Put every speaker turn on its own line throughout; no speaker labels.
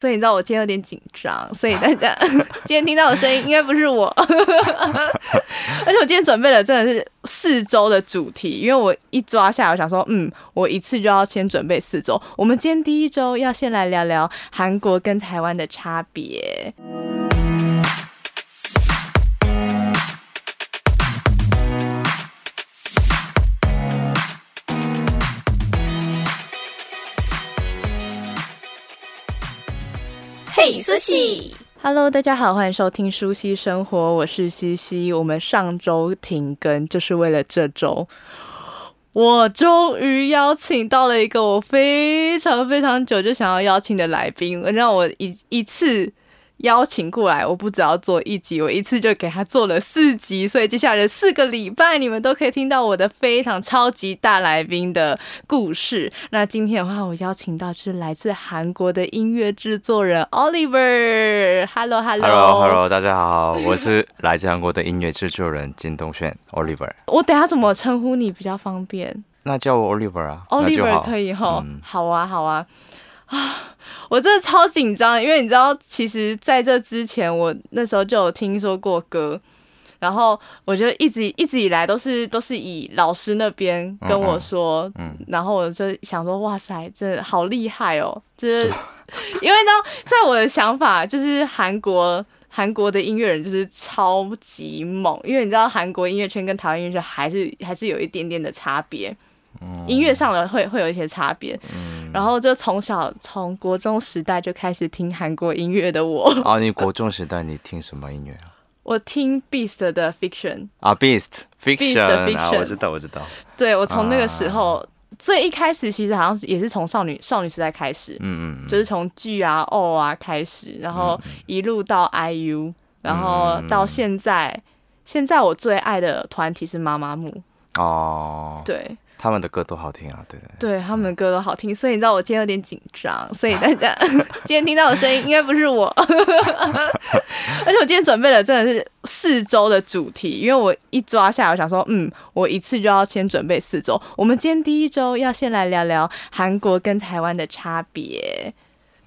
所以你知道我今天有点紧张，所以大家今天听到的声音应该不是我，而且我今天准备了真的是四周的主题，因为我一抓下来，我想说，嗯，我一次就要先准备四周。我们今天第一周要先来聊聊韩国跟台湾的差别。苏西，Hello，大家好，欢迎收听舒西生活，我是西西。我们上周停更，就是为了这周，我终于邀请到了一个我非常非常久就想要邀请的来宾，让我一一次。邀请过来，我不只要做一集，我一次就给他做了四集，所以接下来的四个礼拜，你们都可以听到我的非常超级大来宾的故事。那今天的话，我邀请到是来自韩国的音乐制作人 Oliver。
Hello，Hello，Hello，Hello，大家好，我是来自韩国的音乐制作人金东炫 Oliver。
我等下怎么称呼你比较方便？
那叫我 Oliver 啊
，Oliver 可以哈、嗯。好啊，好啊。啊，我真的超紧张，因为你知道，其实在这之前，我那时候就有听说过歌，然后我就一直一直以来都是都是以老师那边跟我说，嗯，然后我就想说，哇塞，真的好厉害哦，就是 因为呢，在我的想法，就是韩国韩国的音乐人就是超级猛，因为你知道，韩国音乐圈跟台湾音乐圈还是还是有一点点的差别。音乐上的会会有一些差别，嗯，然后就从小从国中时代就开始听韩国音乐的我。
啊，你国中时代你听什么音乐啊？
我听 Beast 的 Fiction
啊，Beast Fiction，的 Fiction，啊，我知道我知道。
对，我从那个时候最一开始其实好像是也是从少女少女时代开始，嗯嗯，就是从 G 啊 O 啊开始，然后一路到 IU，然后到现在，现在我最爱的团体是妈妈木。哦，对。
他们的歌都好听啊，对
对，对他们的歌都好听，所以你知道我今天有点紧张，所以大家 今天听到的声音应该不是我，而且我今天准备了真的是四周的主题，因为我一抓下来，我想说，嗯，我一次就要先准备四周。我们今天第一周要先来聊聊韩国跟台湾的差别。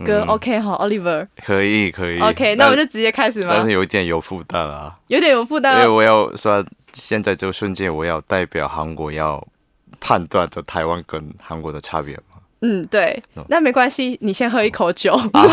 哥、嗯、OK 好，Oliver
可以可以
，OK，那我们就直接开始吗？
但是有一点有负担啊，
有点有负担，
因为我要说现在这个瞬间，我要代表韩国要。判断着台湾跟韩国的差别吗？
嗯，对，那没关系，你先喝一口酒。
啊、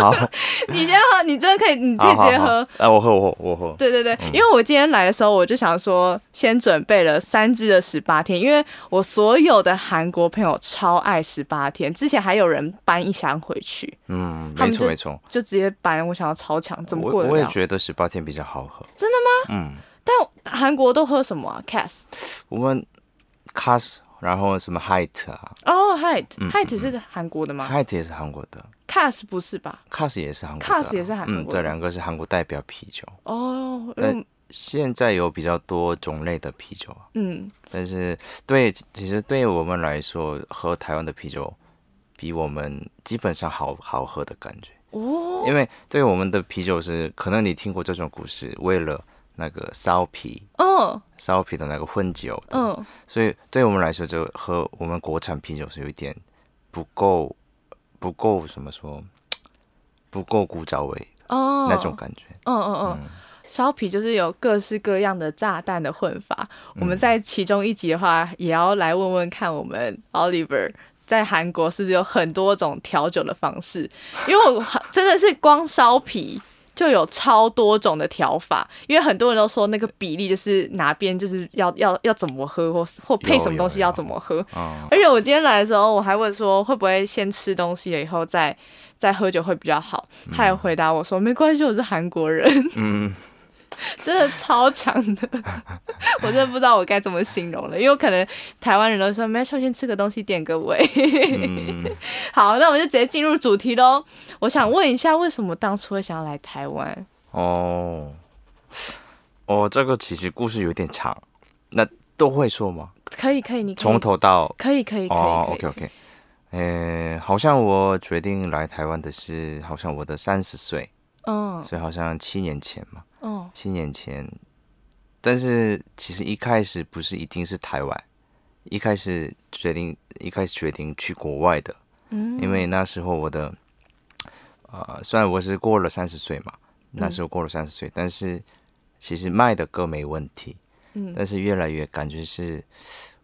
好，好
你先喝，你真的可以，你自己直接喝。
哎、啊，我喝，我喝，我喝。
对对对、嗯，因为我今天来的时候，我就想说，先准备了三支的十八天，因为我所有的韩国朋友超爱十八天，之前还有人搬一箱回去。嗯，没错没错，就直接搬。我想要超强，怎么过？
我也觉得十八天比较好喝。
真的吗？嗯。但韩国都喝什么啊？Cass。
我们。Cass，然后什么 Height 啊？
哦、oh,，Height，Height、嗯、是韩国的吗
？Height 也是韩国的。
Cass 不是吧
？Cass 也是韩国的。
Cass 也是韩国的。
嗯，这两个是韩国代表啤酒。
哦、oh,。
但现在有比较多种类的啤酒。嗯。但是对，其实对我们来说，喝台湾的啤酒比我们基本上好好喝的感觉。哦、oh.。因为对我们的啤酒是，可能你听过这种故事，为了。那个烧啤，哦，烧啤的那个混酒，嗯，所以对我们来说，就喝我们国产啤酒是有一点不够，不够什么说，不够古早味哦，那种感觉，
嗯嗯嗯，烧啤就是有各式各样的炸弹的混法，我们在其中一集的话，也要来问问看，我们 Oliver 在韩国是不是有很多种调酒的方式？因为我真的是光烧啤。就有超多种的调法，因为很多人都说那个比例就是哪边就是要要要怎么喝，或或配什么东西要怎么喝。而且我今天来的时候，我还问说会不会先吃东西了以后再再喝酒会比较好。他也回答我说没关系，我是韩国人。嗯。真的超强的，我真的不知道我该怎么形容了，因为可能台湾人都说，没事先吃个东西垫个胃。嗯、好，那我们就直接进入主题喽。我想问一下，为什么当初会想要来台湾？
哦，哦，这个其实故事有点长，那都会说吗？
可以，可以，你
从头到
可以，可以，可以。
哦，OK，OK。呃，好像我决定来台湾的是，好像我的三十岁，嗯，所以好像七年前嘛。哦，七年前，但是其实一开始不是一定是台湾，一开始决定一开始决定去国外的，嗯，因为那时候我的，呃，虽然我是过了三十岁嘛，那时候过了三十岁，嗯、但是其实卖的歌没问题，嗯，但是越来越感觉是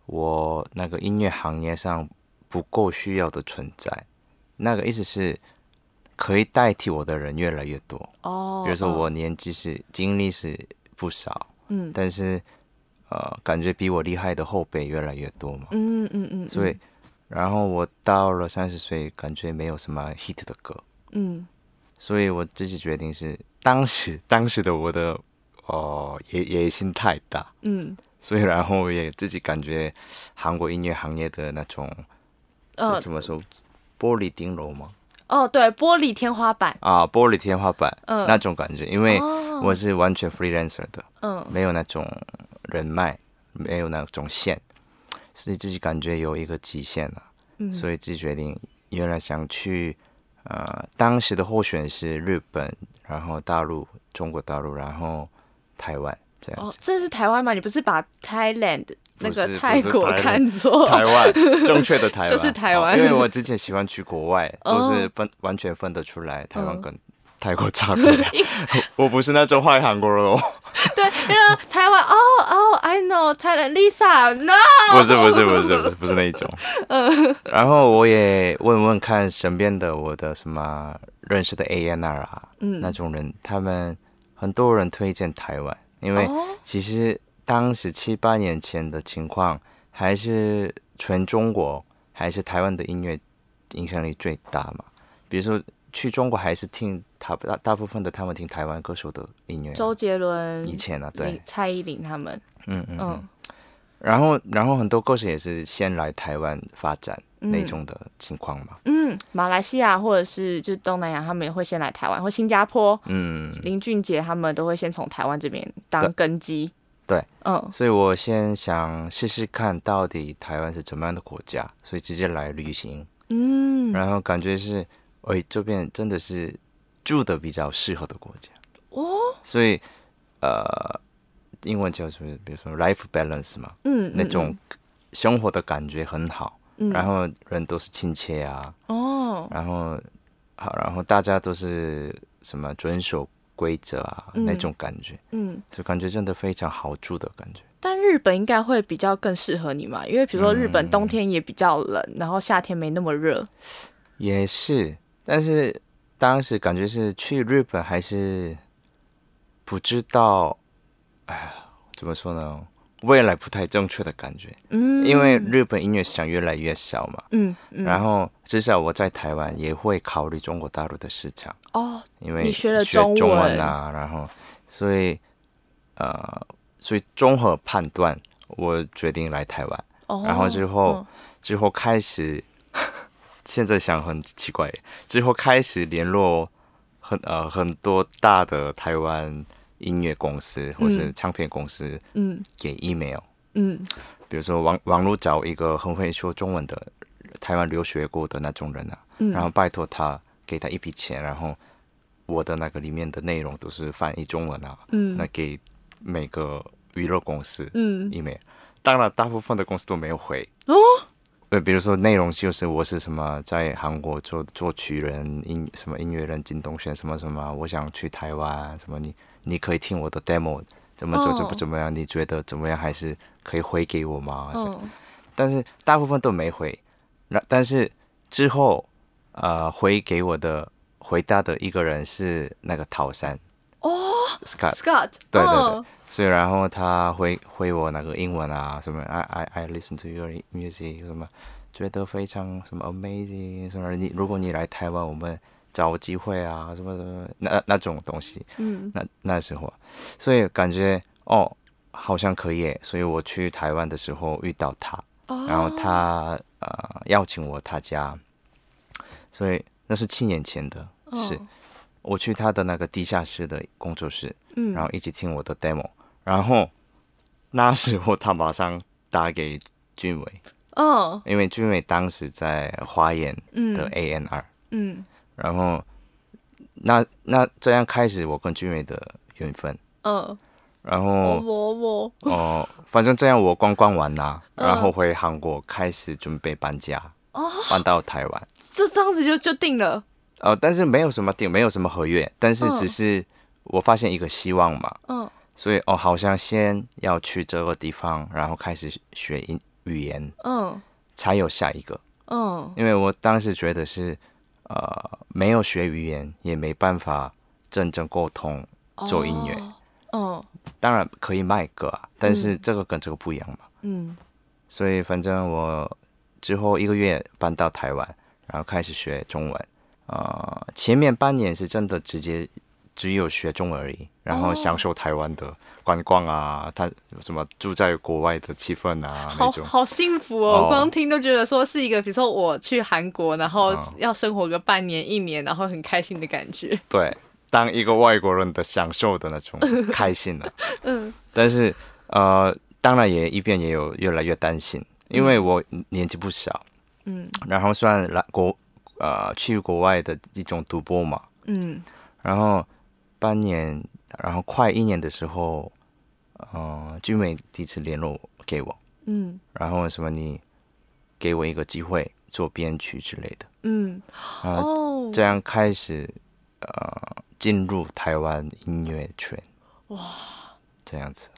我那个音乐行业上不够需要的存在，那个意思是可以代替我的人越来越多。哦，比如说我年纪是经历是不少，嗯，但是呃，感觉比我厉害的后辈越来越多嘛，嗯嗯嗯，嗯，所以。然后我到了三十岁，感觉没有什么 hit 的歌，嗯，所以我自己决定是当时 当时的我的哦野野心太大，嗯，所以然后也自己感觉韩国音乐行业的那种，呃，怎么说玻璃顶楼吗？
哦，对，玻璃天花板。
啊，玻璃天花板，嗯，那种感觉，因为我是完全 freelancer 的，嗯，没有那种人脉，没有那种线。所以自己感觉有一个极限了，嗯，所以自己决定，原来想去，呃，当时的候选是日本，然后大陆，中国大陆，然后台湾这样子。哦，
这是台湾吗？你不是把 Thailand 那个泰国看作
台湾？正确的台湾
就是台湾，
哦，因为我之前喜欢去国外，都是分完全分得出来台湾跟泰国差别。我不是那种坏韩国人哦。
对，因为台湾哦哦，I know Thailand Lisa，no，
不是不是不是不是不是那一种。嗯，然后我也问问看身边的我的什么认识的 A N R 啊，嗯，那种人，他们很多人推荐台湾，因为其实当时七八年前的情况，还是全中国还是台湾的音乐影响力最大嘛，比如说。去中国还是听他大大部分的他们听台湾歌手的音乐，
周杰伦
以前啊，对，
蔡依林他们，嗯嗯。嗯，
然后然后很多歌手也是先来台湾发展那种的情况嘛，
嗯，马来西亚或者是就是东南亚，他们也会先来台湾或新加坡，嗯，林俊杰他们都会先从台湾这边当根基，
对，嗯，所以我先想试试看到底台湾是怎么样的国家，所以直接来旅行，嗯，然后感觉是。哎，这边真的是住的比较适合的国家。哦，所以呃，英文叫什么？比如说 life balance 嘛，嗯，那种生活的感觉很好，嗯，然后人都是亲切啊，哦，然后好，然后大家都是什么遵守规则啊，嗯，那种感觉，嗯，就感觉真的非常好住的感觉。
但日本应该会比较更适合你嘛，因为比如说日本冬天也比较冷，嗯，然后夏天没那么热，
也是。但是当时感觉是去日本还是不知道，哎呀，怎么说呢？未来不太正确的感觉。嗯，因为日本音乐市场越来越小嘛。嗯，嗯，然后至少我在台湾也会考虑中国大陆的市场。哦，因为学了中文啊，然后所以呃，所以综合判断，我决定来台湾。哦，然后之后，嗯，之后开始。现在想很奇怪，之后开始联络很呃很多大的台湾音乐公司或是唱片公司，嗯，给 email，嗯，比如说网网络找一个很会说中文的台湾留学过的那种人啊，嗯，然后拜托他给他一笔钱，然后我的那个里面的内容都是翻译中文啊，嗯，那给每个娱乐公司，嗯，email，当然大部分的公司都没有回。哦。对，比如说内容就是我是什么在韩国做作曲人音什么音乐人金东炫什么什么，我想去台湾什么你你可以听我的 demo 怎么走怎么怎么样？你觉得怎么样？还是可以回给我吗？哦、但是大部分都没回。那但是之后呃回给我的回答的一个人是那个陶山哦，Scott
Scott
对对对。哦所以，然后他回回我那个英文啊，什么 I I I listen to your music，什么觉得非常什么 amazing，什么你如果你来台湾，我们找机会啊，什么什么那那种东西。嗯。那那时候，所以感觉哦，好像可以。所以我去台湾的时候遇到他，哦、然后他呃邀请我他家，所以那是七年前的事。哦、我去他的那个地下室的工作室，嗯，然后一起听我的 demo。然后那时候他马上打给俊伟，哦，因为俊伟当时在花园的 ANR，嗯，然后那那这样开始我跟俊伟的缘分，嗯，然后哦，哦，反正这样我逛逛完啦，然后回韩国开始准备搬家，哦，搬到台湾，
就这样子就就定了，
呃，但是没有什么定，没有什么合约，但是只是我发现一个希望嘛。嗯。所以哦，好像先要去这个地方，然后开始学语语言，嗯，才有下一个。嗯。因为我当时觉得是，呃，没有学语言也没办法真正沟通做音乐。嗯。当然可以卖歌啊，但是这个跟这个不一样嘛。嗯。所以反正我之后一个月搬到台湾，然后开始学中文。呃，前面半年是真的直接只有学中文而已，然后享受台湾的观光啊，他有什么住在国外的气氛啊，
好好幸福哦！哦光听都觉得说是一个，比如说我去韩国，然后要生活个半年一年，然后很开心的感觉。
对，当一个外国人的享受的那种 开心啊。嗯。但是呃，当然也一边也有越来越担心，因为我年纪不小，嗯，然后算来国。呃，去国外的一种赌博嘛，嗯，然后半年，然后快一年的时候，呃，俊伟第一次联络给我，嗯，然后什么你给我一个机会做编曲之类的，嗯，然后这样开始呃进入台湾音乐圈，哇，这样子，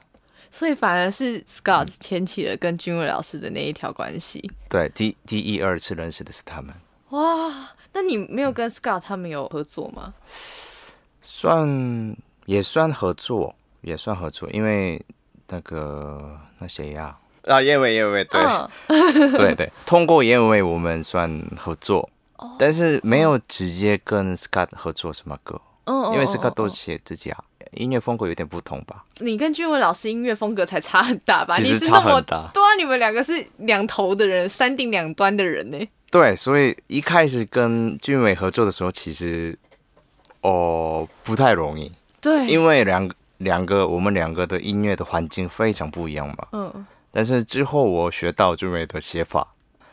所以反而是 Scott 牵起了跟君伟老师的那一条关系，
对，第第一二次认识的是他们。
哇，那你没有跟 Scott 他们有合作吗？
算也算合作，也算合作，因为那个那谁呀？啊，叶伟叶伟，对、哦、对对，通过叶伟我们算合作，哦、但是没有直接跟 Scott 合作什么歌，哦、因为 Scott 都写自己啊，音乐风格有点不同吧？
你跟俊伟老师音乐风格才差很大吧？
其实差很大，
对啊，你们两个是两头的人，山顶两端的人呢。
对，所以一开始跟俊伟合作的时候，其实哦不太容易。对，因为两两个我们两个的音乐的环境非常不一样嘛。嗯。但是之后我学到俊伟的写法，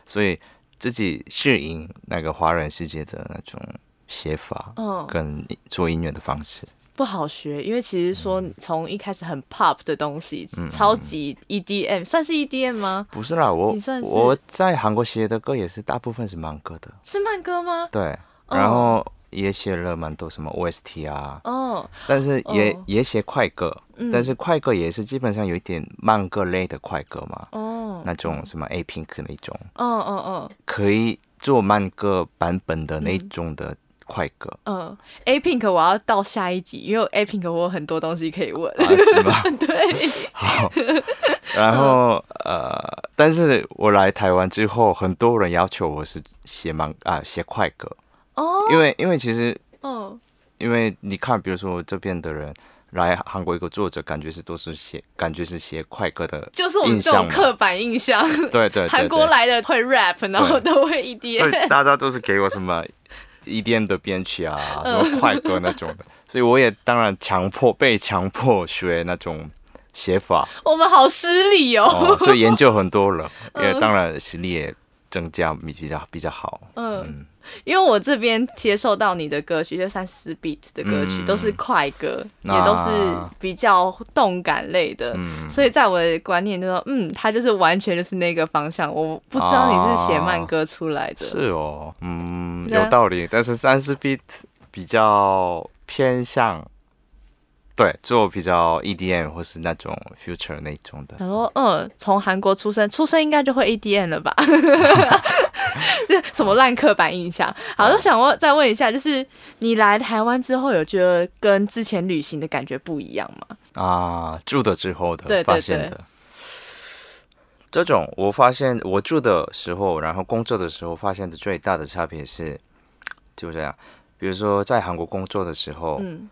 所以自己适应那个华人世界的那种写法，嗯，跟做音乐的方式。
不好学，因为其实说从一开始很 pop 的东西，嗯、超级 EDM，算是 EDM 吗？
不是啦，我我在韩国写的歌也是大部分是慢歌的。
是慢歌吗？
对，然后也写了蛮多什么 OST 啊，哦，但是也、哦、也写快歌，嗯、但是快歌也是基本上有一点慢歌类的快歌嘛，哦，那种什么 A Pink 那种，哦哦哦，可以做慢歌版本的那种的。快歌，
嗯，A Pink，我要到下一集，因为 A Pink 我有很多东西可以问，啊、是吗？对，
好，然后、嗯、呃，但是我来台湾之后，很多人要求我是写慢啊，写快歌，哦，因为因为其实，嗯，因为你看，比如说这边的人来韩国一个作者，感觉是都是写，感觉是写快歌的，
就是我们这种刻板印象，
对，对对，韩
国来的会 rap，然后都会 EDM，
所以大家都是给我什么。EDM 的编曲啊，什么快歌那种的，所以我也当然强迫被强迫学那种写法。
我们好失礼哦，
哦，所以研究很多了，也当然实力也增加比较比较好。嗯。嗯
因为我这边接受到你的歌曲，就三四 beat 的歌曲，嗯、都是快歌，啊、也都是比较动感类的，嗯、所以在我的观念就说，嗯，它就是完全就是那个方向。我不知道你是写慢歌出来的，啊、是
哦，嗯，有道理。但是三四 beat 比较偏向，对，做比较 EDM 或是那种 future 那种的。
他说，嗯，从韩国出生，出生应该就会 EDM 了吧？这什么烂刻板印象？好，就想问，再问一下，就是你来台湾之后，有觉得跟之前旅行的感觉不一样吗？
啊，住的之后的发现的，这种我发现我住的时候，然后工作的时候，发现的最大的差别是，就这样。比如说在韩国工作的时候，嗯，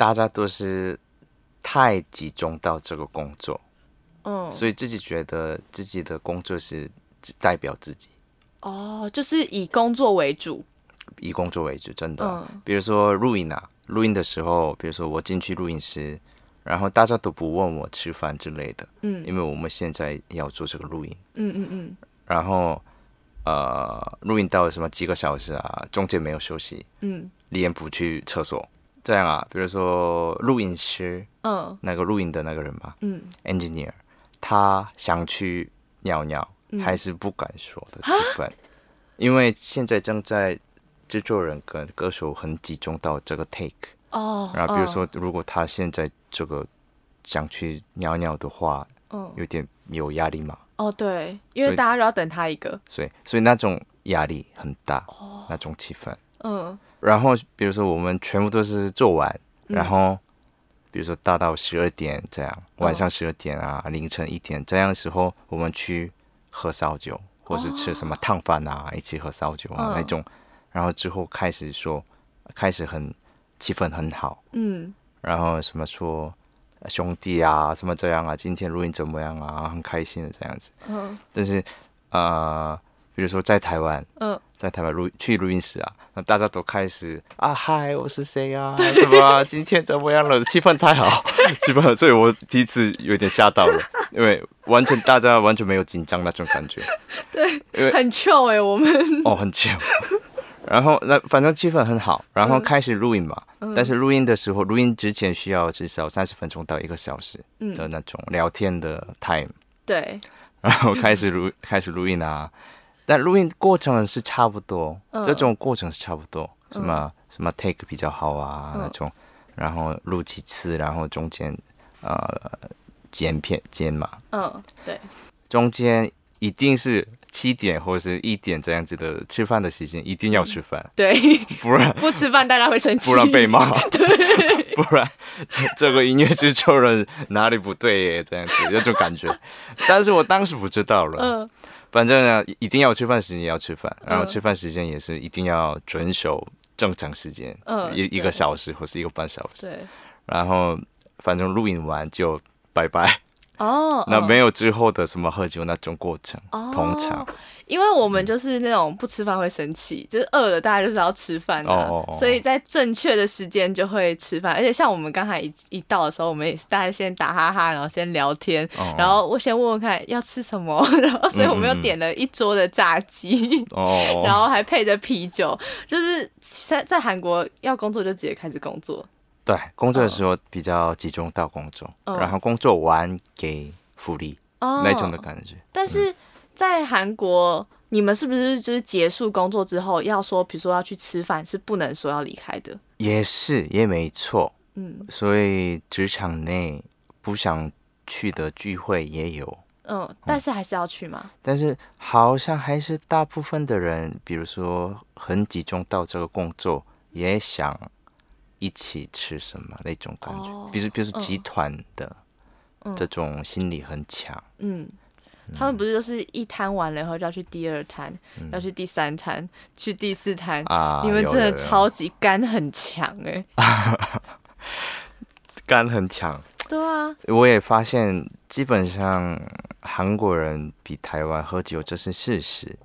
大家都是太集中到这个工作，嗯，所以自己觉得自己的工作是代表自己。
哦，就是以工作为主，
以工作为主，真的。嗯、比如说录音啊，录音的时候，比如说我进去录音室，然后大家都不问我吃饭之类的，嗯，因为我们现在要做这个录音，嗯嗯嗯。然后呃，录音到了什么几个小时啊，中间没有休息，嗯，连不去厕所，这样啊。比如说录音师，嗯，那个录音的那个人嘛，嗯，engineer，他想去尿尿。还是不敢说的气氛，嗯、因为现在正在制作人跟歌手很集中到这个 take
哦，
然后比如说如果他现在这个想去尿尿的话，
嗯，
有点有压力嘛。
哦，对，因为大家都要等他一个，
所以所以那种压力很大，哦，那种气氛，
嗯，
然后比如说我们全部都是做完，然后比如说大到十二点这样，晚上十二点啊，凌晨一点这样的时候，我们去喝烧酒，或是吃什么烫饭啊，一起喝烧酒啊那种，然后之后开始说，开始很气氛很好，
嗯，
然后什么说。兄弟啊，什么这样啊？今天录音怎么样啊？很开心的这样子。
嗯。
但是，呃，比如说在台湾，
嗯，
在台湾录去录音室啊，那大家都开始啊，嗨，我是谁啊？什么啊？今天怎么样了？气氛太好，气氛好，所以我第一次有点吓到了，因为完全大家完全没有紧张那种感觉。
对，
因为
很 chill 哎，我们。
哦，很 chill。然后那反正气氛很好，然后开始录音嘛。嗯、但是录音的时候，录音之前需要至少三十分钟到一个小时的那种聊天的 time。
对。
然后开始录开始录音啊，但录音过程是差不多，嗯、这种过程是差不多，什么、嗯、什么 take 比较好啊、嗯、那种，然后录几次，然后中间呃剪片剪嘛。
嗯，对。
中间一定是。七点或者是一点这样子的吃饭的时间，一定要吃饭。
对，
不然
不吃饭大家会生气，
不然被骂。
对，
不然这个音乐制作人哪里不对耶？这样子这种感觉。但是我当时不知道了。嗯。反正呢，一定要吃饭时间要吃饭，然后吃饭时间也是一定要遵守正常时间，
嗯，
一一个小时或是一个半小时。
对。
然后反正录影完就拜拜。
哦，
那没有之后的什么喝酒那种过程，
哦、
通常，
因为我们就是那种不吃饭会生气，嗯、就是饿了大家就是要吃饭的，所以在正确的时间就会吃饭。而且像我们刚才一一到的时候，我们也是大家先打哈哈，然后先聊天，
哦、
然后我先问问看要吃什么，然后所以我们又点了一桌的炸鸡，
哦、
然后还配着啤酒，就是在在韩国要工作就直接开始工作。
对，工作的时候比较集中到工作，
嗯、
然后工作完给福利、哦、那种的感觉。
但是在韩国，嗯、你们是不是就是结束工作之后要说，比如说要去吃饭，是不能说要离开的？
也是，也没错。
嗯，
所以职场内不想去的聚会也有。
嗯，但是还是要去嘛？
嗯、但是好像还是大部分的人，比如说很集中到这个工作，也想。一起吃什么那种感觉，比如比如说集团的这种心理很强。
嗯，他们不是就是一摊完了以后就要去第二摊，要去第三摊，去第四摊啊？你们真的超级肝很强哎，
肝 很强。
对啊，
我也发现基本上韩国人比台湾喝酒这是事实。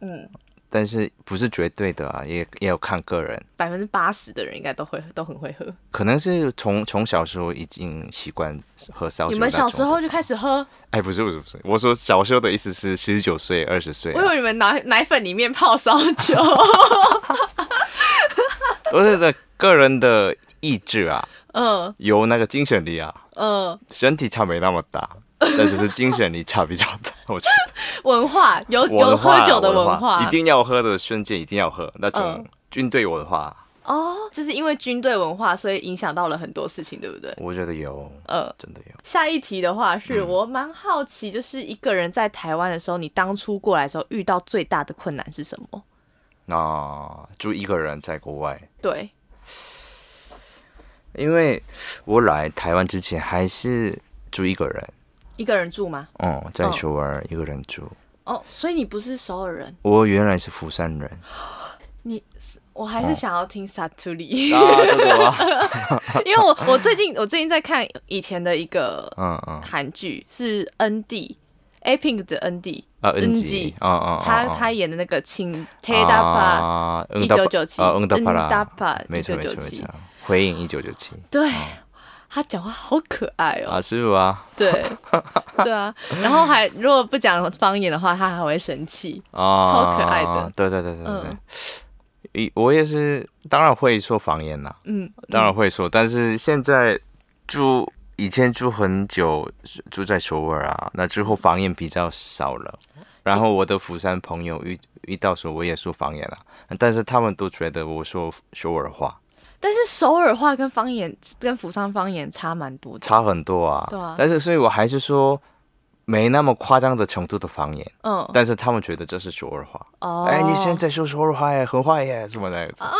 嗯。
但是不是绝对的啊，也也有看个人。
百分之八十的人应该都会都很会喝。
可能是从从小时候已经习惯喝烧酒。
你们小时候就开始喝？
哎，不是不是不是，我说小时候的意思是十九岁、二十岁。
我以为你们奶奶粉里面泡烧酒。
都是的个人的意志啊，
嗯，
有那个精神力啊，
嗯，
身体差没那么大。但只是精神力差比较大，我觉得
文化有有喝酒的文化，
一定要喝的瞬间一定要喝那种军队文化
哦，就是因为军队文化，所以影响到了很多事情，对不对？
我觉得有，
呃，
真的有。
下一题的话是我蛮好奇，就是一个人在台湾的时候，你当初过来的时候遇到最大的困难是什么？
那就一个人在国外，
对，
因为我来台湾之前还是住一个人。
一个人住吗？
哦，在首尔一个人住。
哦，所以你不是首尔人？
我原来是釜山人。
你，我还是想要听萨图里。因为我我最近我最近在看以前的一个
嗯嗯
韩剧，是 N D A Pink 的 N D
啊 N G 啊啊，
他他演的那个请 Tedapa 一九九七
嗯
Tedapa
一九九七回应一九九七
对。他讲话好可爱哦！
啊，师傅啊，
对，对啊，然后还如果不讲方言的话，他还会生气
啊，
超可爱的。
对对对对对一，我也是，当然会说方言啦，
嗯，
当然会说，但是现在住以前住很久，住在首尔啊，那之后方言比较少了。然后我的釜山朋友遇遇到时候我也说方言啊，但是他们都觉得我说首尔话。
但是首尔话跟方言跟釜山方言差蛮多的，
差很多啊。对啊。但是所以我还是说没那么夸张的程度的方言。嗯。但是他们觉得这是首尔话。哦。哎，你现在说首尔话耶，很坏耶，什么的。哦。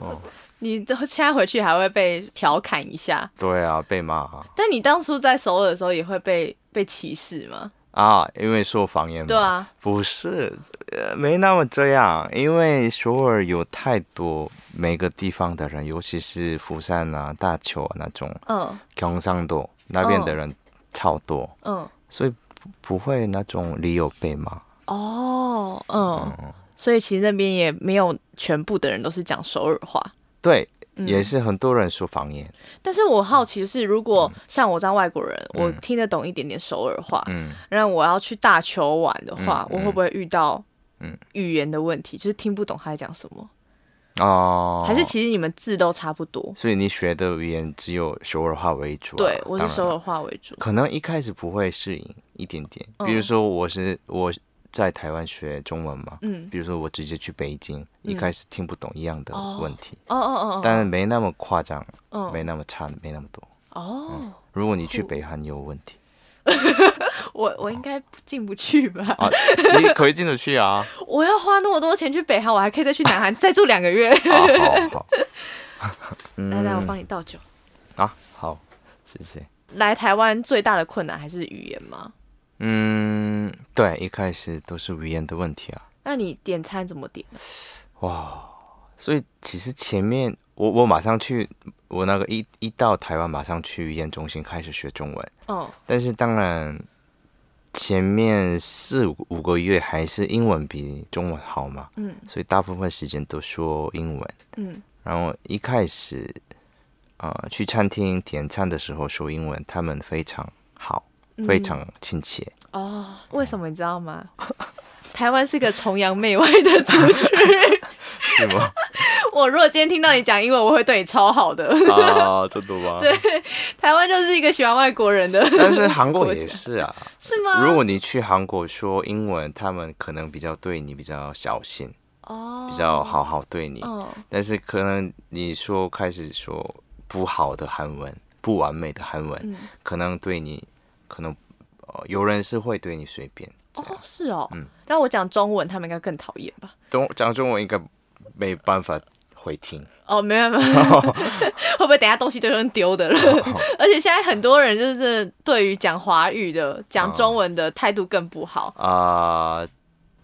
哦你这现在回去还会被调侃一下？
对啊，被骂啊。
但你当初在首尔的时候也会被被歧视吗？
啊，因为说方言吗？
对啊，
不是，呃，没那么这样。因为首尔有太多每个地方的人，尤其是釜山啊、大邱啊那种，嗯，경상도那边的人超多，嗯，所以不不会那种理由被骂。
哦，嗯，嗯，所以其实那边也没有全部的人都是讲首尔话。
对。 也是很多人说方言，嗯，
但是我好奇的是，如果像我这样外国人，嗯，我听得懂一点点首尔话，嗯，然后我要去大邱玩的话，嗯，我会不会遇到嗯语言的问题，嗯，就是听不懂他在讲什么？哦，还是其实你们字都差不多？
所以你学的语言只有首尔话为主，啊？
对，我是首尔话为主。
可能一开始不会适应一点点，比如说我是我。在台湾学中文嘛，嗯，比如说我直接去北京，嗯、一开始听不懂一样的问题，哦哦哦，但是没那么夸张，哦，没那么差，没那么多，哦、嗯。如果你去北韩有问题，
我我应该进不去吧？
啊，你可以进得去啊！
我要花那么多钱去北韩，我还可以再去南韩 再住两个月。
好，好，
来来，我帮你倒酒。
啊，好，谢谢。
来台湾最大的困难还是语言吗？
嗯，对，一开始都是语言的问题啊。
那你点餐怎么点？
哇，所以其实前面我我马上去，我那个一一到台湾马上去语言中心开始学中文。哦。但是当然，前面四五五个月还是英文比中文好嘛。嗯。所以大部分时间都说英文。嗯。然后一开始，呃，去餐厅点餐的时候说英文，他们非常好。非常亲切、嗯、哦，
为什么你知道吗？台湾是个崇洋媚外的族群，
是吗？
我如果今天听到你讲英文，我会对你超好的
啊，真的吗？
对，台湾就是一个喜欢外国人的，
但是韩国也是啊，
是吗？
如果你去韩国说英文，他们可能比较对你比较小心哦，比较好好对你，哦、但是可能你说开始说不好的韩文，不完美的韩文，嗯、可能对你。可能，呃，有人是会对你随便
哦，是哦，嗯，但我讲中文，他们应该更讨厌吧？
中讲中文应该没办法回听
哦，没办法，会不会等下东西都用丢的了？哦、而且现在很多人就是对于讲华语的、讲中文的态度更不好
啊、呃。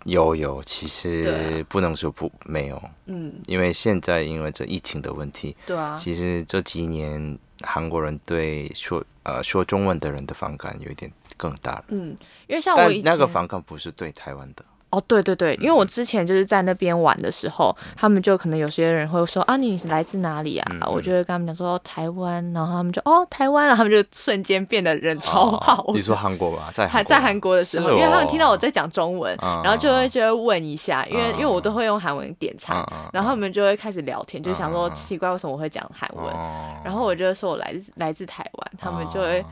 有有，其实不能说不没有，嗯，因为现在因为这疫情的问题，
对啊，
其实这几年韩国人对说。呃，说中文的人的反感有一点更大。
嗯，因为像我以前
那个反感不是对台湾的。
哦，对对对，因为我之前就是在那边玩的时候，嗯、他们就可能有些人会说啊，你是来自哪里啊？嗯、我就会跟他们讲说台湾，然后他们就哦台湾，然后他们就瞬间变得人超好。
哦、你说韩国吧，在韩
在韩国的时候，哦、因为他们听到我在讲中文，嗯、然后就会就会问一下，因为、嗯、因为我都会用韩文点餐，嗯、然后他们就会开始聊天，就想说奇怪为什么我会讲韩文，嗯、然后我就说我来自来自台湾，他们就会。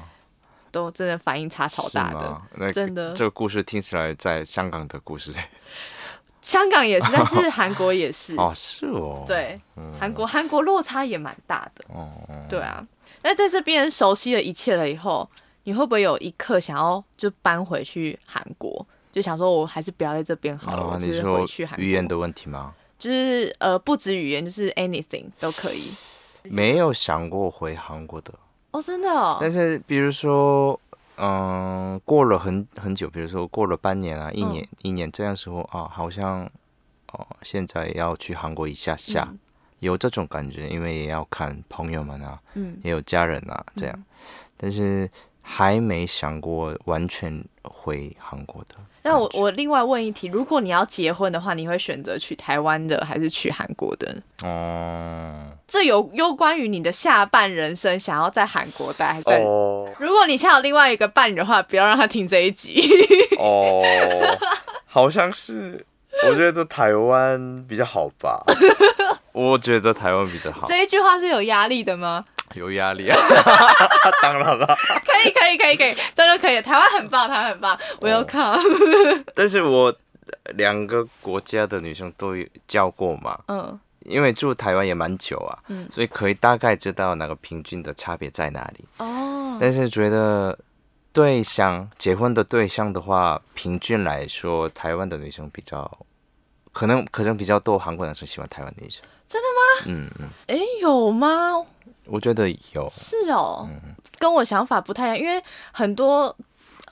都真的反应差超大的，那真的。
这个故事听起来在香港的故事，
香港也是，但是韩国也是
哦，是哦，
对，韩国韩国落差也蛮大的，哦，对啊。那在这边熟悉了一切了以后，你会不会有一刻想要就搬回去韩国？就想说我还是不要在这边好了，就是回去韩国。
语言的问题吗？
就是呃，不止语言，就是 anything 都可以。
没有想过回韩国的。
哦，真的哦。
但是，比如说，嗯，过了很很久，比如说过了半年啊，一年、嗯、一年这样时候啊，好像哦，现在要去韩国一下下，嗯、有这种感觉，因为也要看朋友们啊，嗯，也有家人啊，这样，嗯、但是还没想过完全回韩国的。
那我我另外问一题，如果你要结婚的话，你会选择去台湾的还是去韩国的？哦、嗯，这有有关于你的下半人生，想要在韩国待还是在？哦，如果你现在有另外一个伴侣的话，不要让他听这一集。
哦，好像是，我觉得台湾比较好吧。我觉得台湾比较好。
这一句话是有压力的吗？
有压力啊，当然了，
可以可以可以可以，这就可以。台湾很棒，台湾很棒，我要看。
但是我两个国家的女生都有交过嘛，嗯，因为住台湾也蛮久啊，嗯，所以可以大概知道那个平均的差别在哪里。哦，但是觉得对象结婚的对象的话，平均来说，台湾的女生比较可能可能比较多韩国男生喜欢台湾女生。
真的吗？嗯嗯。哎、欸，有吗？
我觉得有。
是哦，嗯、跟我想法不太一样，因为很多。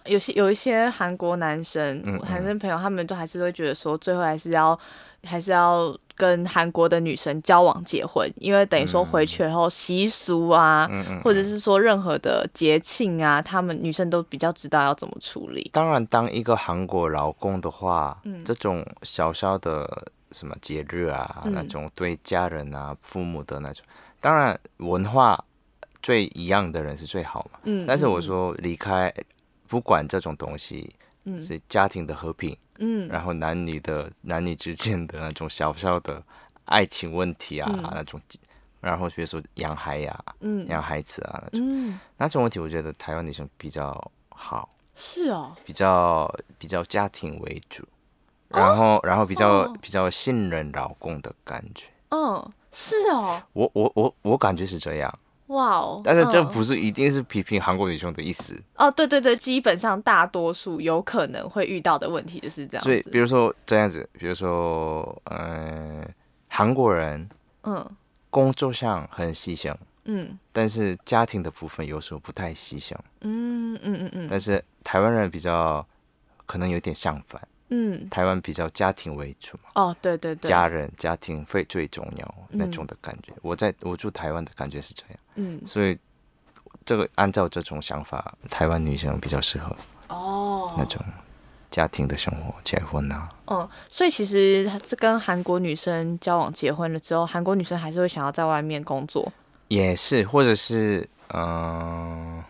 有些有一些韩国男生，韩生朋友，他们都还是会觉得说，最后还是要还是要跟韩国的女生交往结婚，因为等于说回去然后习俗啊，或者是说任何的节庆啊，他们女生都比较知道要怎么处理。
当然，当一个韩国老公的话，这种小小的什么节日啊，那种对家人啊、父母的那种，当然文化最一样的人是最好嘛。嗯，但是我说离开。不管这种东西，是家庭的和平，嗯，然后男女的男女之间的那种小小的爱情问题啊，嗯、那种，然后比如说养孩呀、啊，嗯，养孩子啊那种，嗯、那种问题，我觉得台湾女生比较好，
是哦，
比较比较家庭为主，然后、哦、然后比较、哦、比较信任老公的感觉，
嗯，是哦，
我我我我感觉是这样。
哇哦！
但是这不是一定是批评韩国女生的意思
哦。对对对，基本上大多数有可能会遇到的问题就是这样。
所以，比如说这样子，比如说，嗯、呃，韩国人，嗯，工作上很牺牲，嗯，但是家庭的部分有时候不太牺牲，嗯嗯嗯嗯。但是台湾人比较可能有点相反。嗯，台湾比较家庭为主嘛。
哦，对对对，
家人家庭会最重要那种的感觉。嗯、我在我住台湾的感觉是这样。嗯，所以这个按照这种想法，台湾女生比较适合哦那种家庭的生活结婚啊。
哦，所以其实这跟韩国女生交往结婚了之后，韩国女生还是会想要在外面工作。
也是，或者是嗯、呃，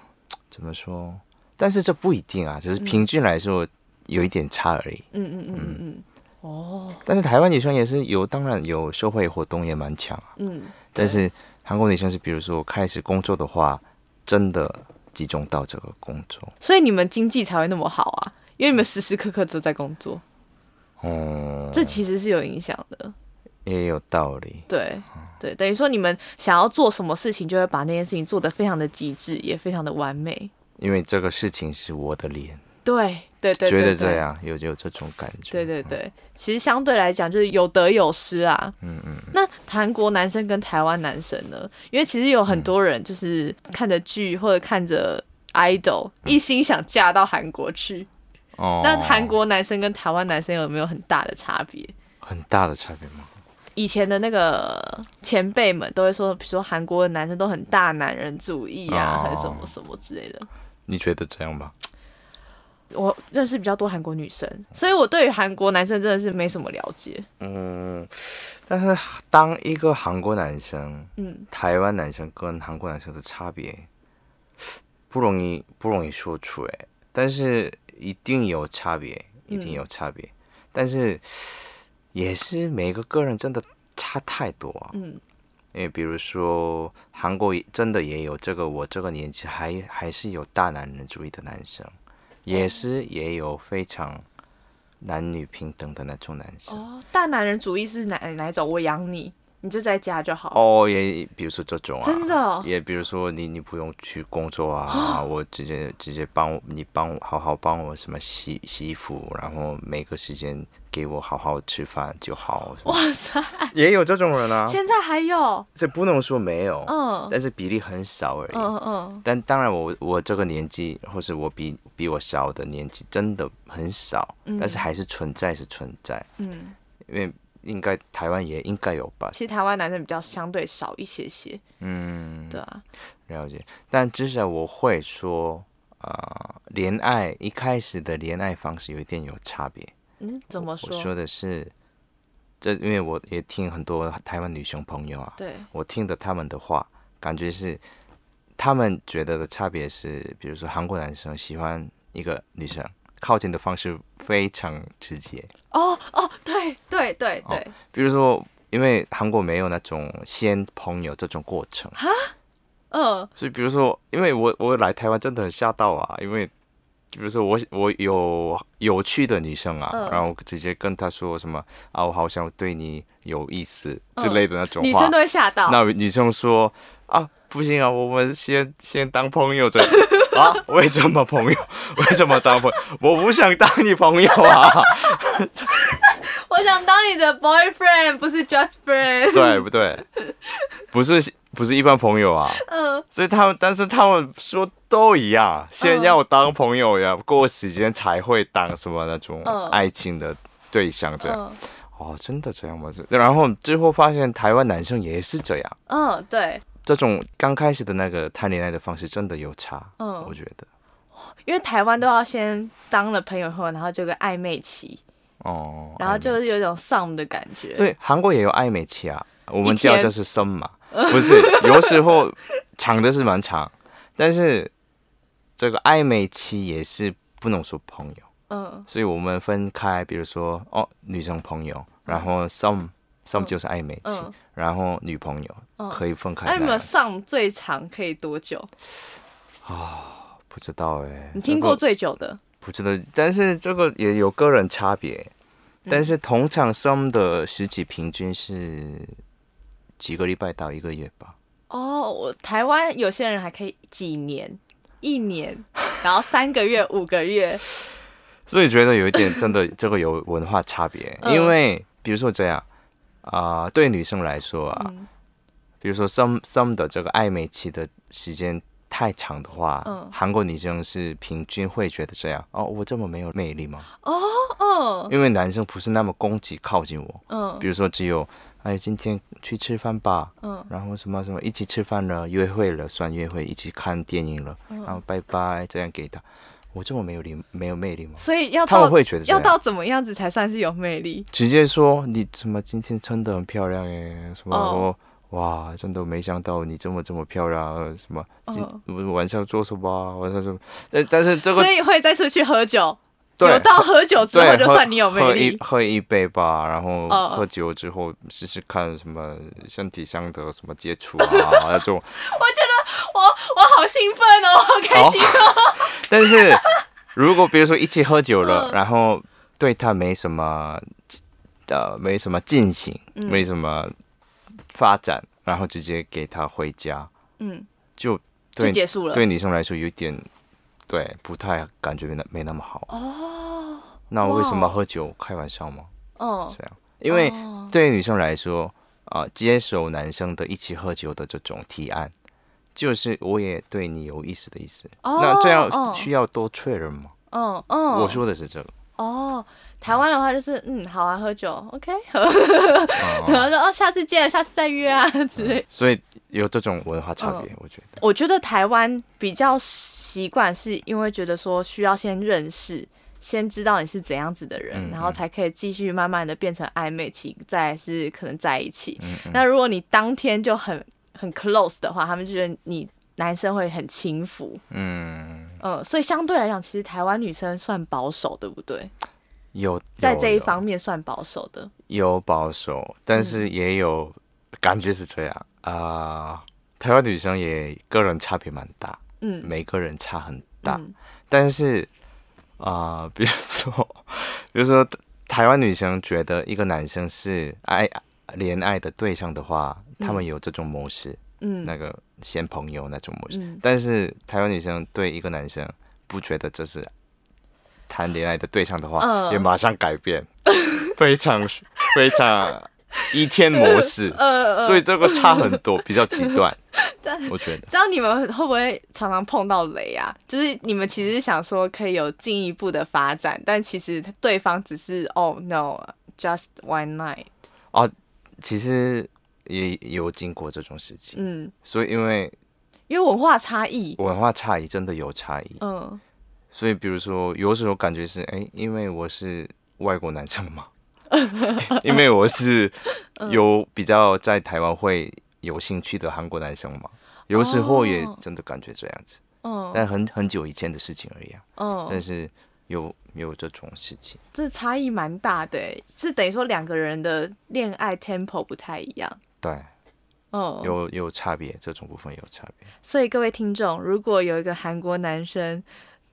怎么说？但是这不一定啊，只是平均来说。嗯有一点差而已。嗯嗯嗯嗯嗯。哦。但是台湾女生也是有，当然有社会活动也蛮强啊。嗯。但是韩国女生是，比如说开始工作的话，真的集中到这个工作。
所以你们经济才会那么好啊，因为你们时时刻刻都在工作。哦。这其实是有影响的。
也有道理。
对对，等于说你们想要做什么事情，就会把那件事情做得非常的极致，也非常的完美。
因为这个事情是我的脸。
对。对对，对，对，
觉得这样有有这种感觉。
对对对，其实相对来讲就是有得有失啊。嗯嗯。那韩国男生跟台湾男生呢？因为其实有很多人就是看着剧或者看着 idol，一心想嫁到韩国去。哦。那韩国男生跟台湾男生有没有很大的差别？
很大的差别吗？
以前的那个前辈们都会说，比如说韩国的男生都很大男人主义啊，还是什么什么之类的。
你觉得这样吗？
我认识比较多韩国女生，所以我对于韩国男生真的是没什么了解。嗯，
但是当一个韩国男生，嗯，台湾男生跟韩国男生的差别不容易不容易说出来，但是一定有差别，一定有差别。嗯，但是也是每个个人真的差太多啊。嗯，因为比如说韩国真的也有这个，我这个年纪还还是有大男人主义的男生。也是也有非常男女平等的那种男生
哦，大男人主义是哪哪一种？我养你，你就在家就好。
哦，也比如说这种啊，
真的、哦。
也比如说你你不用去工作啊，哦、我直接直接帮你帮我好好帮我什么洗洗衣服，然后每个时间。给我好好吃饭就好。哇塞，也有这种人啊！
现在还有？
这不能说没有，嗯，但是比例很少而已。嗯嗯。但当然我，我我这个年纪，或是我比比我小的年纪，真的很少。嗯。但是还是存在，是存在。嗯。因为应该台湾也应该有吧？
其实台湾男生比较相对少一些些。嗯。对啊。
了解。但至少我会说，啊、呃，恋爱一开始的恋爱方式有一点有差别。
嗯，怎么说？
我，我说的是，这因为我也听很多台湾女生朋友啊，对，我听的他们的话，感觉是他们觉得的差别是，比如说韩国男生喜欢一个女生，靠近的方式非常直接。
哦哦，对对对对、哦。
比如说，因为韩国没有那种先朋友这种过程啊，嗯，所以比如说，因为我我来台湾真的很吓到啊，因为。比如说我我有有趣的女生啊，嗯、然后直接跟她说什么啊，我好像对你有意思之类的那种话，
女生都会吓到。
那女生说啊，不行啊，我们先先当朋友这样 啊？为什么朋友？为什么当朋友？我不想当你朋友啊！
我想当你的 boyfriend，不是 just friend，
对不对？不是。不是一般朋友啊，嗯，所以他们，但是他们说都一样，先要当朋友呀，过时间才会当什么那种爱情的对象这样。哦，真的这样吗？然后最后发现台湾男生也是这样。
嗯，对，
这种刚开始的那个谈恋爱的方式真的有差。嗯，我觉得，
因为台湾都要先当了朋友后，然后就个暧昧期。哦，然后就是有一种 some 的感觉。
所以韩国也有暧昧期啊，我们叫就是 some 嘛。不是，有时候长的是蛮长，但是这个暧昧期也是不能说朋友，嗯，所以我们分开，比如说哦，女生朋友，然后 some some 就是暧昧期，嗯、然后女朋友可以分开。那你们
some 最长可以多久？
啊，不知道哎、欸。
你听过最久的？
不知道，但是这个也有个人差别，但是通常 some 的时期平均是。几个礼拜到一个月吧。
哦，我台湾有些人还可以几年、一年，然后三个月、五个月。
所以觉得有一点真的这个有文化差别，嗯、因为比如说这样啊、呃，对女生来说啊，嗯、比如说 some some 的这个暧昧期的时间太长的话，嗯、韩国女生是平均会觉得这样哦，我这么没有魅力吗？哦哦，因为男生不是那么攻击靠近我，嗯，比如说只有。哎，今天去吃饭吧。嗯，然后什么什么一起吃饭了，约会了算约会，一起看电影了，嗯、然后拜拜，这样给他。我这么没有力，没有魅力吗？
所以要
他们会觉得
要到怎么样子才算是有魅力？
直接说你什么今天穿的很漂亮耶，什么、哦、哇，真的没想到你这么这么漂亮，什么今晚上做什么？晚上什么？但但是这个
所以会再出去喝酒。对有到喝酒之后就算你有魅力，
喝一杯吧，然后喝酒之后试试看什么身体上的什么接触啊 那种。
我觉得我我好兴奋哦，好 开心哦。
但是如果比如说一起喝酒了，然后对他没什么呃没什么进行，没什么发展，然后直接给他回家，嗯，就对
就结束了。
对女生来说有点。对，不太感觉没那没那么好哦。那我为什么喝酒？开玩笑吗？哦，这样，因为对于女生来说啊、呃，接受男生的一起喝酒的这种提案，就是我也对你有意思的意思。哦、那这样需要多确认吗？嗯嗯，我说的是这个。
哦，台湾的话就是嗯，好啊，喝酒，OK，然后说哦，下次见，下次再约啊之类。
所以有这种文化差别，我觉得。
我觉得台湾比较。习惯是因为觉得说需要先认识，先知道你是怎样子的人，嗯嗯、然后才可以继续慢慢的变成暧昧期，再是可能在一起。那如果你当天就很很 close 的话，他们就觉得你男生会很轻浮。嗯嗯，所以相对来讲，其实台湾女生算保守，对不对？
有，
在这一方面算保守的。
有保守，但是也有感觉是这样啊。台湾女生也个人差别蛮大。嗯，每个人差很大，嗯、但是啊、呃，比如说，比如说，台湾女生觉得一个男生是爱恋爱的对象的话，嗯、他们有这种模式，嗯，那个先朋友那种模式。嗯、但是台湾女生对一个男生不觉得这是谈恋爱的对象的话，嗯、也马上改变，非 常非常。一天模式，呃，呃所以这个差很多，比较极端。我觉得，
这样你们会不会常常碰到雷啊？就是你们其实想说可以有进一步的发展，但其实对方只是哦、oh, no，just one night。
哦，其实也有经过这种事情，嗯，所以因为
因为文化差异，
文化差异真的有差异，嗯，所以比如说有时候感觉是哎，因为我是外国男生嘛。因为我是有比较在台湾会有兴趣的韩国男生嘛，有时候也真的感觉这样子，但很很久以前的事情而已啊，但是有有这种事情，
这差异蛮大的，是等于说两个人的恋爱 tempo 不太一样，
对，有有差别，这种部分有差别。
所以各位听众，如果有一个韩国男生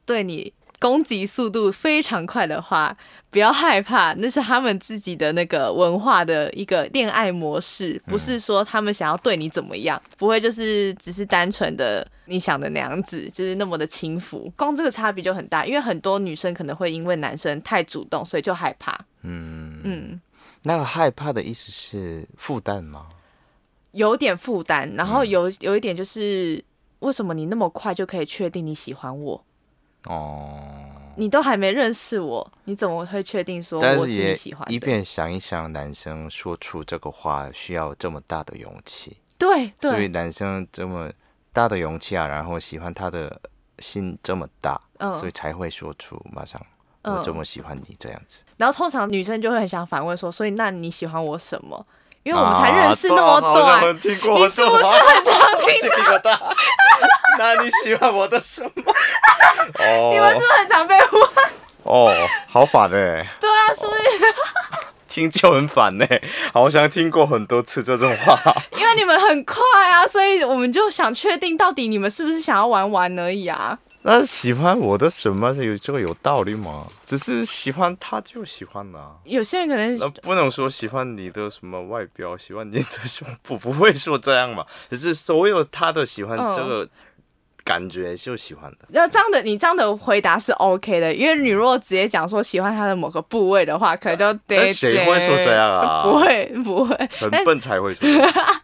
对你攻击速度非常快的话，不要害怕，那是他们自己的那个文化的一个恋爱模式，不是说他们想要对你怎么样，不会就是只是单纯的你想的那样子，就是那么的轻浮。光这个差别就很大，因为很多女生可能会因为男生太主动，所以就害怕。嗯
嗯，那个害怕的意思是负担吗？
有点负担，然后有有一点就是，为什么你那么快就可以确定你喜欢我？哦，你都还没认识我，你怎么会确定说我是你喜欢的？
一边想一想，男生说出这个话需要这么大的勇气，
对，对，
所以男生这么大的勇气啊，然后喜欢他的心这么大，嗯，所以才会说出马上我这么喜欢你这样子。
然后通常女生就会很想反问说，所以那你喜欢我什么？因为我们才认识那么短，啊、你是不是很常听到？
那你喜欢我的什么？
哦，你们是不是很常被问？
哦，好烦哎！
对啊，是不是？
听就很烦哎，好像听过很多次这种话。
因为你们很快啊，所以我们就想确定到底你们是不是想要玩玩而已啊。
那喜欢我的什么是有这个有道理吗？只是喜欢他就喜欢了、啊。
有些人可能
那不能说喜欢你的什么外表，喜欢你的胸部，不会说这样嘛。只是所有他的喜欢这个。嗯感觉就喜欢的，
要这样的，你这样的回答是 OK 的，因为你如果直接讲说喜欢他的某个部位的话，可能就得
谁会说这样啊？
不会，不会，
很笨才会说。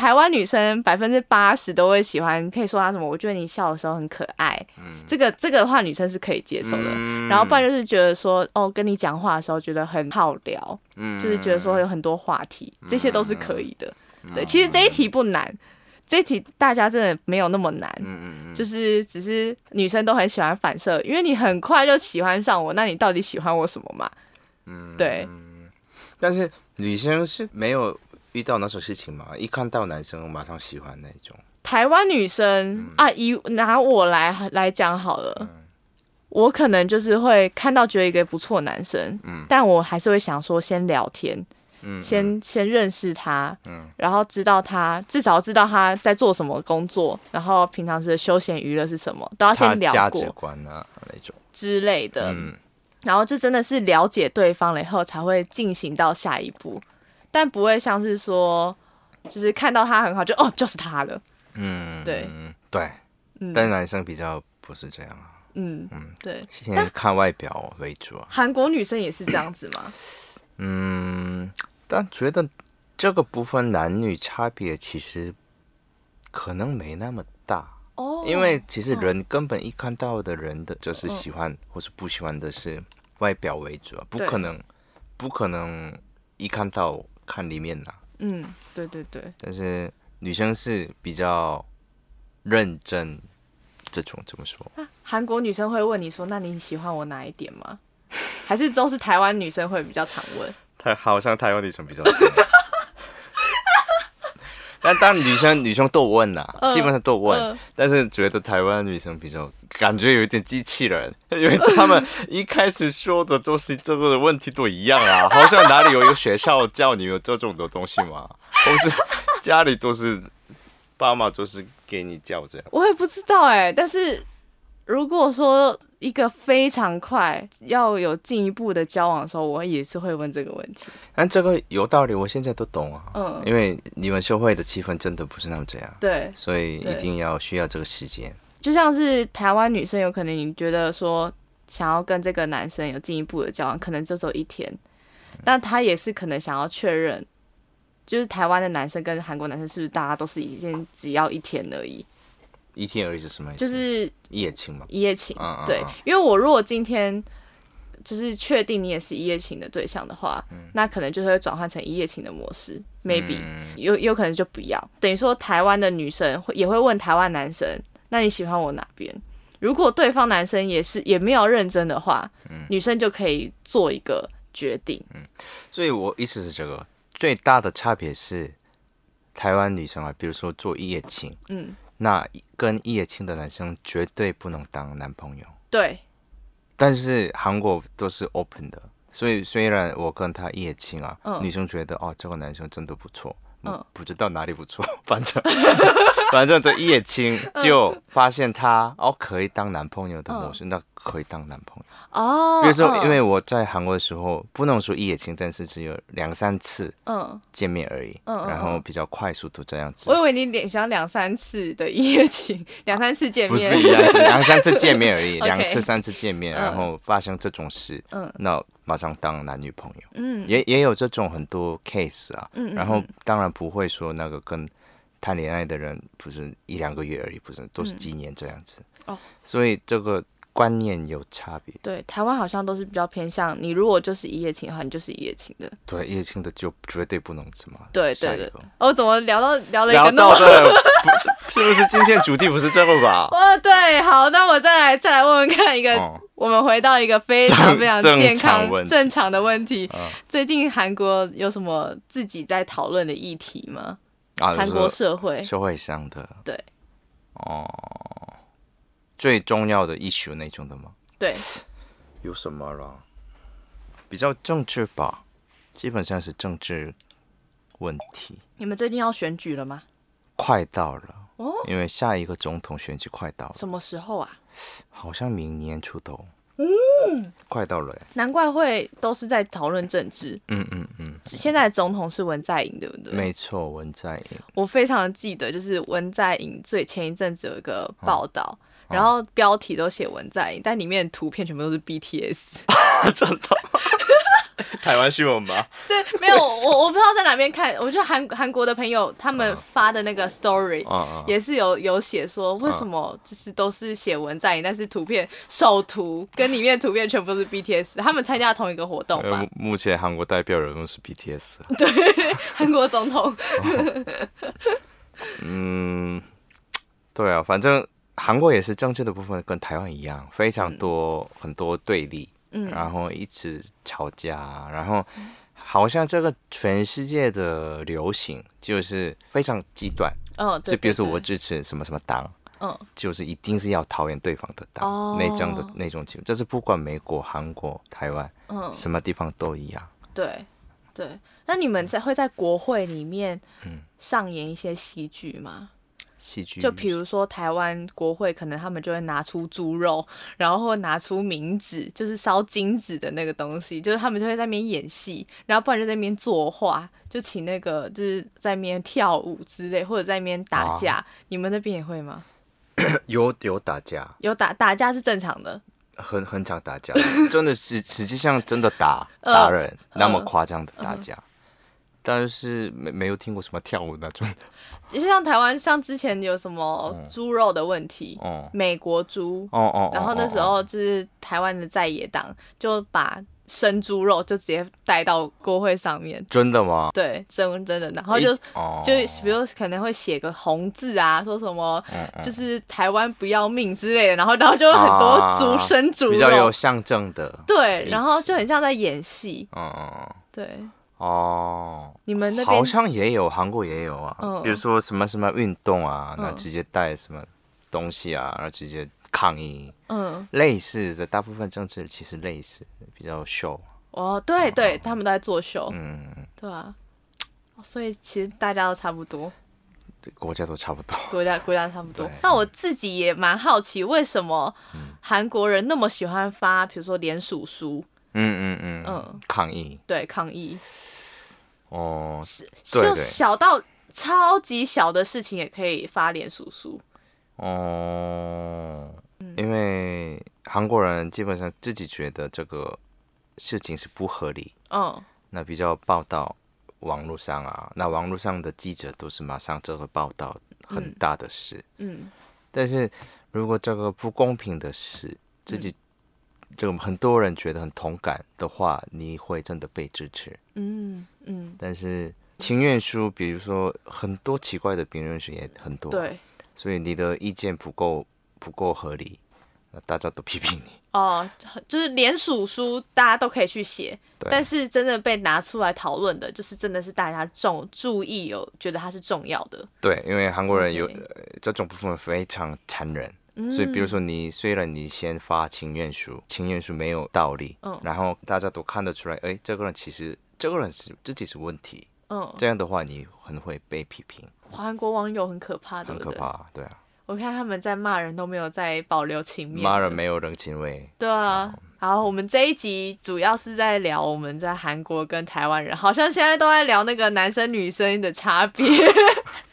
台湾女生百分之八十都会喜欢，可以说她什么？我觉得你笑的时候很可爱，嗯，这个这个的话女生是可以接受的。嗯、然后不然就是觉得说，哦，跟你讲话的时候觉得很好聊，嗯，就是觉得说有很多话题，这些都是可以的。嗯、对，其实这一题不难。这一题大家真的没有那么难，嗯嗯嗯，就是只是女生都很喜欢反射，因为你很快就喜欢上我，那你到底喜欢我什么嘛？嗯，对。
但是女生是没有遇到那种事情嘛，一看到男生马上喜欢那种。
台湾女生、嗯、啊，以拿我来来讲好了，嗯、我可能就是会看到觉得一个不错男生，嗯，但我还是会想说先聊天。嗯，先先认识他，嗯，然后知道他至少知道他在做什么工作，然后平常时的休闲娱乐是什么，都要先聊过。价值观
啊那种。
之类的，嗯，然后就真的是了解对方了以后才会进行到下一步，但不会像是说，就是看到他很好就哦就是他了，嗯，对。
对，但男生比较不是这样啊，
嗯嗯，对，
现在看外表为主啊，
韩国女生也是这样子吗？
嗯。但觉得这个部分男女差别其实可能没那么大哦，因为其实人根本一看到的人的就是喜欢或是不喜欢的是外表为主啊，不可能不可能一看到看里面的。
嗯，对对对。
但是女生是比较认真，这种怎么说？
韩国女生会问你说：“那你喜欢我哪一点吗？”还是都是台湾女生会比较常问？
台好像台湾女生比较多，但当女生女生都问呐，呃、基本上都问，呃、但是觉得台湾女生比较感觉有一点机器人，因为他们一开始说的都是这个的问题都一样啊，好像哪里有一个学校教你有这种的东西嘛，都是家里都是爸妈都是给你教这样，
我也不知道哎、欸，但是如果说。一个非常快要有进一步的交往的时候，我也是会问这个问题。
但这个有道理，我现在都懂啊。嗯，因为你们社会的气氛真的不是那么这样。
对，
所以一定要需要这个时间。
就像是台湾女生，有可能你觉得说想要跟这个男生有进一步的交往，可能就只有一天，但他也是可能想要确认，就是台湾的男生跟韩国男生是不是大家都是已经只要一天而已。
一天而已是什么意思？
就是
一夜情嘛。
一夜情，嗯、对，嗯、因为我如果今天就是确定你也是一夜情的对象的话，嗯、那可能就会转换成一夜情的模式，maybe 有有可能就不要。等于说台湾的女生会也会问台湾男生，那你喜欢我哪边？如果对方男生也是也没有认真的话，嗯、女生就可以做一个决定。
嗯，所以我意思是这个最大的差别是台湾女生啊，比如说做一夜情，嗯。那跟一夜情的男生绝对不能当男朋友。
对。
但是韩国都是 open 的，所以虽然我跟他一夜情啊，嗯、女生觉得哦，这个男生真的不错，嗯，不知道哪里不错，反正 反正这一夜情就发现他哦可以当男朋友的模式，嗯、那可以当男朋友。
哦。
比如说，因为我在韩国的时候，不能说一夜情，但是只有两三次嗯。见面而已，嗯，然后比较快速度这样子。
我以为你两想两三次的一夜情，两三次见面，
不是一两两三次见面而已，两次三次见面，然后发生这种事，嗯，那马上当男女朋友，嗯，也也有这种很多 case 啊，嗯，然后当然不会说那个跟。谈恋爱的人不是一两个月而已，不是都是几年这样子，所以这个观念有差别。
对，台湾好像都是比较偏向你，如果就是一夜情的话，你就是一夜情的。
对，一夜情的就绝对不能怎么。
对对对。哦，怎么聊到聊了一个
聊到的不是 是不是今天主题不是这个吧？
哦，对，好，那我再来再来问问看一个，哦、我们回到一个非常非常健康正常，的问题。嗯、最近韩国有什么自己在讨论的议题吗？韩国社会
社会上的
对
哦，最重要的 issue 那种的吗？
对，
有什么了？比较政治吧，基本上是政治问题。
你们最近要选举了吗？
快到了哦，因为下一个总统选举快到了。
什么时候啊？
好像明年出头。嗯，快到了，
难怪会都是在讨论政治。
嗯嗯嗯，
现在总统是文在寅，对不对？
没错，文在寅。
我非常记得，就是文在寅最前一阵子有一个报道，哦、然后标题都写文在寅，但里面图片全部都是 BTS。
真的。台湾新闻吧？
对，没有我，我不知道在哪边看。我觉得韩韩国的朋友他们发的那个 story 也是有有写说，为什么就是都是写文在寅，但是图片首图跟里面的图片全部是 BTS，他们参加同一个活动吧？
目前韩国代表人物是 BTS。
对，韩国总统。
嗯，对啊，反正韩国也是政治的部分跟台湾一样，非常多很多对立。嗯，然后一直吵架，然后好像这个全世界的流行就是非常极端，嗯、哦，就比如说我支持什么什么党，嗯，就是一定是要讨厌对方的党，哦、那样的那种情况，这是不管美国、韩国、台湾，嗯，什么地方都一样。
对，对，那你们在会在国会里面，上演一些戏剧吗？
戏剧
就比如说台湾国会，可能他们就会拿出猪肉，然后会拿出冥纸，就是烧金纸的那个东西，就是他们就会在那边演戏，然后不然就在那边作画，就请那个就是在那边跳舞之类，或者在那边打架。啊、你们那边也会吗？
有有打架，
有打打架是正常的，
很很常打架，真的是实际上真的打 打人，呃、那么夸张的打架。呃呃但是没没有听过什么跳舞那种。的，
就像台湾，像之前有什么猪肉的问题，哦、美国猪，哦哦，然后那时候就是台湾的在野党就把生猪肉就直接带到国会上面，
真的吗？
对，真真的，然后就、哦、就比如可能会写个红字啊，说什么就是台湾不要命之类的，然后然后就有很多猪、啊、生猪肉，
比较有象征的，
对，然后就很像在演戏，
嗯，
对。
哦，
你们那边
好像也有，韩国也有啊。嗯、比如说什么什么运动啊，那、嗯、直接带什么东西啊，然后直接抗议。嗯，类似的，大部分政治其实类似，比较秀。
哦，对对，嗯、他们都在作秀。嗯，对啊。所以其实大家都差不多，
国家都差不多，
国家国家差不多。
对
那我自己也蛮好奇，为什么韩国人那么喜欢发，比如说联署书？嗯
嗯嗯嗯，抗议，
对抗议。
哦，
是，就小到超级小的事情也可以发脸叔叔。
哦，因为韩国人基本上自己觉得这个事情是不合理。嗯，那比较报道网络上啊，那网络上的记者都是马上就会报道很大的事。嗯，但是如果这个不公平的事，自己就很多人觉得很同感的话，你会真的被支持。嗯。嗯，但是情愿书，比如说很多奇怪的评论书也很多，
对，
所以你的意见不够不够合理，那大家都批评你。
哦，就是连署书大家都可以去写，但是真的被拿出来讨论的，就是真的是大家重注意有觉得它是重要的。
对，因为韩国人有这种部分非常残忍，嗯、所以比如说你虽然你先发请愿书，请愿书没有道理，嗯，然后大家都看得出来，哎，这个人其实。这个人是自己是问题，嗯，这样的话你很会被批评。
韩国网友很可怕的，
很可怕，对啊。
我看他们在骂人都没有在保留情面，
骂人没有人情味。
对啊，好，我们这一集主要是在聊我们在韩国跟台湾人，好像现在都在聊那个男生女生的差别。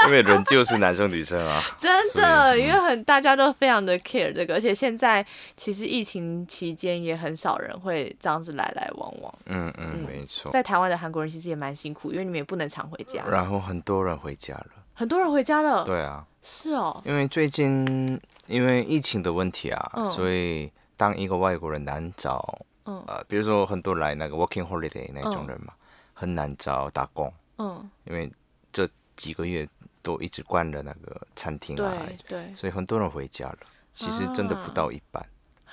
因为人就是男生女生啊，
真的，因为很大家都非常的 care 这个，而且现在其实疫情期间也很少人会这样子来来往往。
嗯嗯，没错。
在台湾的韩国人其实也蛮辛苦，因为你们也不能常回家。
然后很多人回家了，
很多人回家了。
对啊，
是哦。
因为最近因为疫情的问题啊，所以当一个外国人难找，嗯，呃，比如说很多来那个 working holiday 那种人嘛，很难找打工。嗯，因为这几个月。都一直关了那个餐厅啊，对，所以很多人回家了。其实真的不到一半，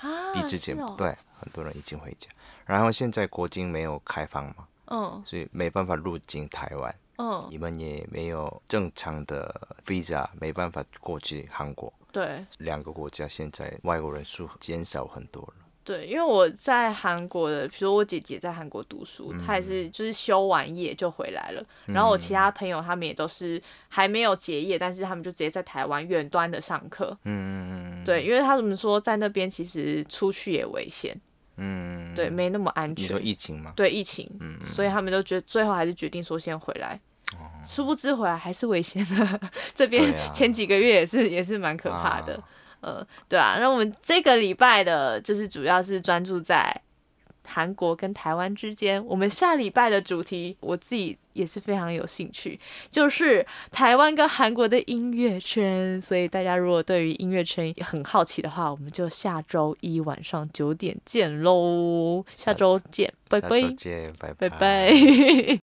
啊、比之前、哦、对，很多人已经回家。然后现在国境没有开放嘛，嗯，所以没办法入境台湾，嗯，你们也没有正常的 visa，没办法过去韩国，对，两个国家现在外国人数减少很多了。
对，因为我在韩国的，比如说我姐姐在韩国读书，嗯、她也是就是休完业就回来了。嗯、然后我其他朋友他们也都是还没有结业，但是他们就直接在台湾远端的上课。嗯对，因为他们说在那边其实出去也危险。嗯。对，没那么安全。
你说疫情吗？
对，疫情。嗯。所以他们都觉得最后还是决定说先回来。哦。殊不知回来还是危险的。这边前几个月也是也是蛮可怕的。呃，对啊，那我们这个礼拜的，就是主要是专注在韩国跟台湾之间。我们下礼拜的主题，我自己也是非常有兴趣，就是台湾跟韩国的音乐圈。所以大家如果对于音乐圈很好奇的话，我们就下周一晚上九点见喽！下周见，拜拜！
见，拜拜。
拜拜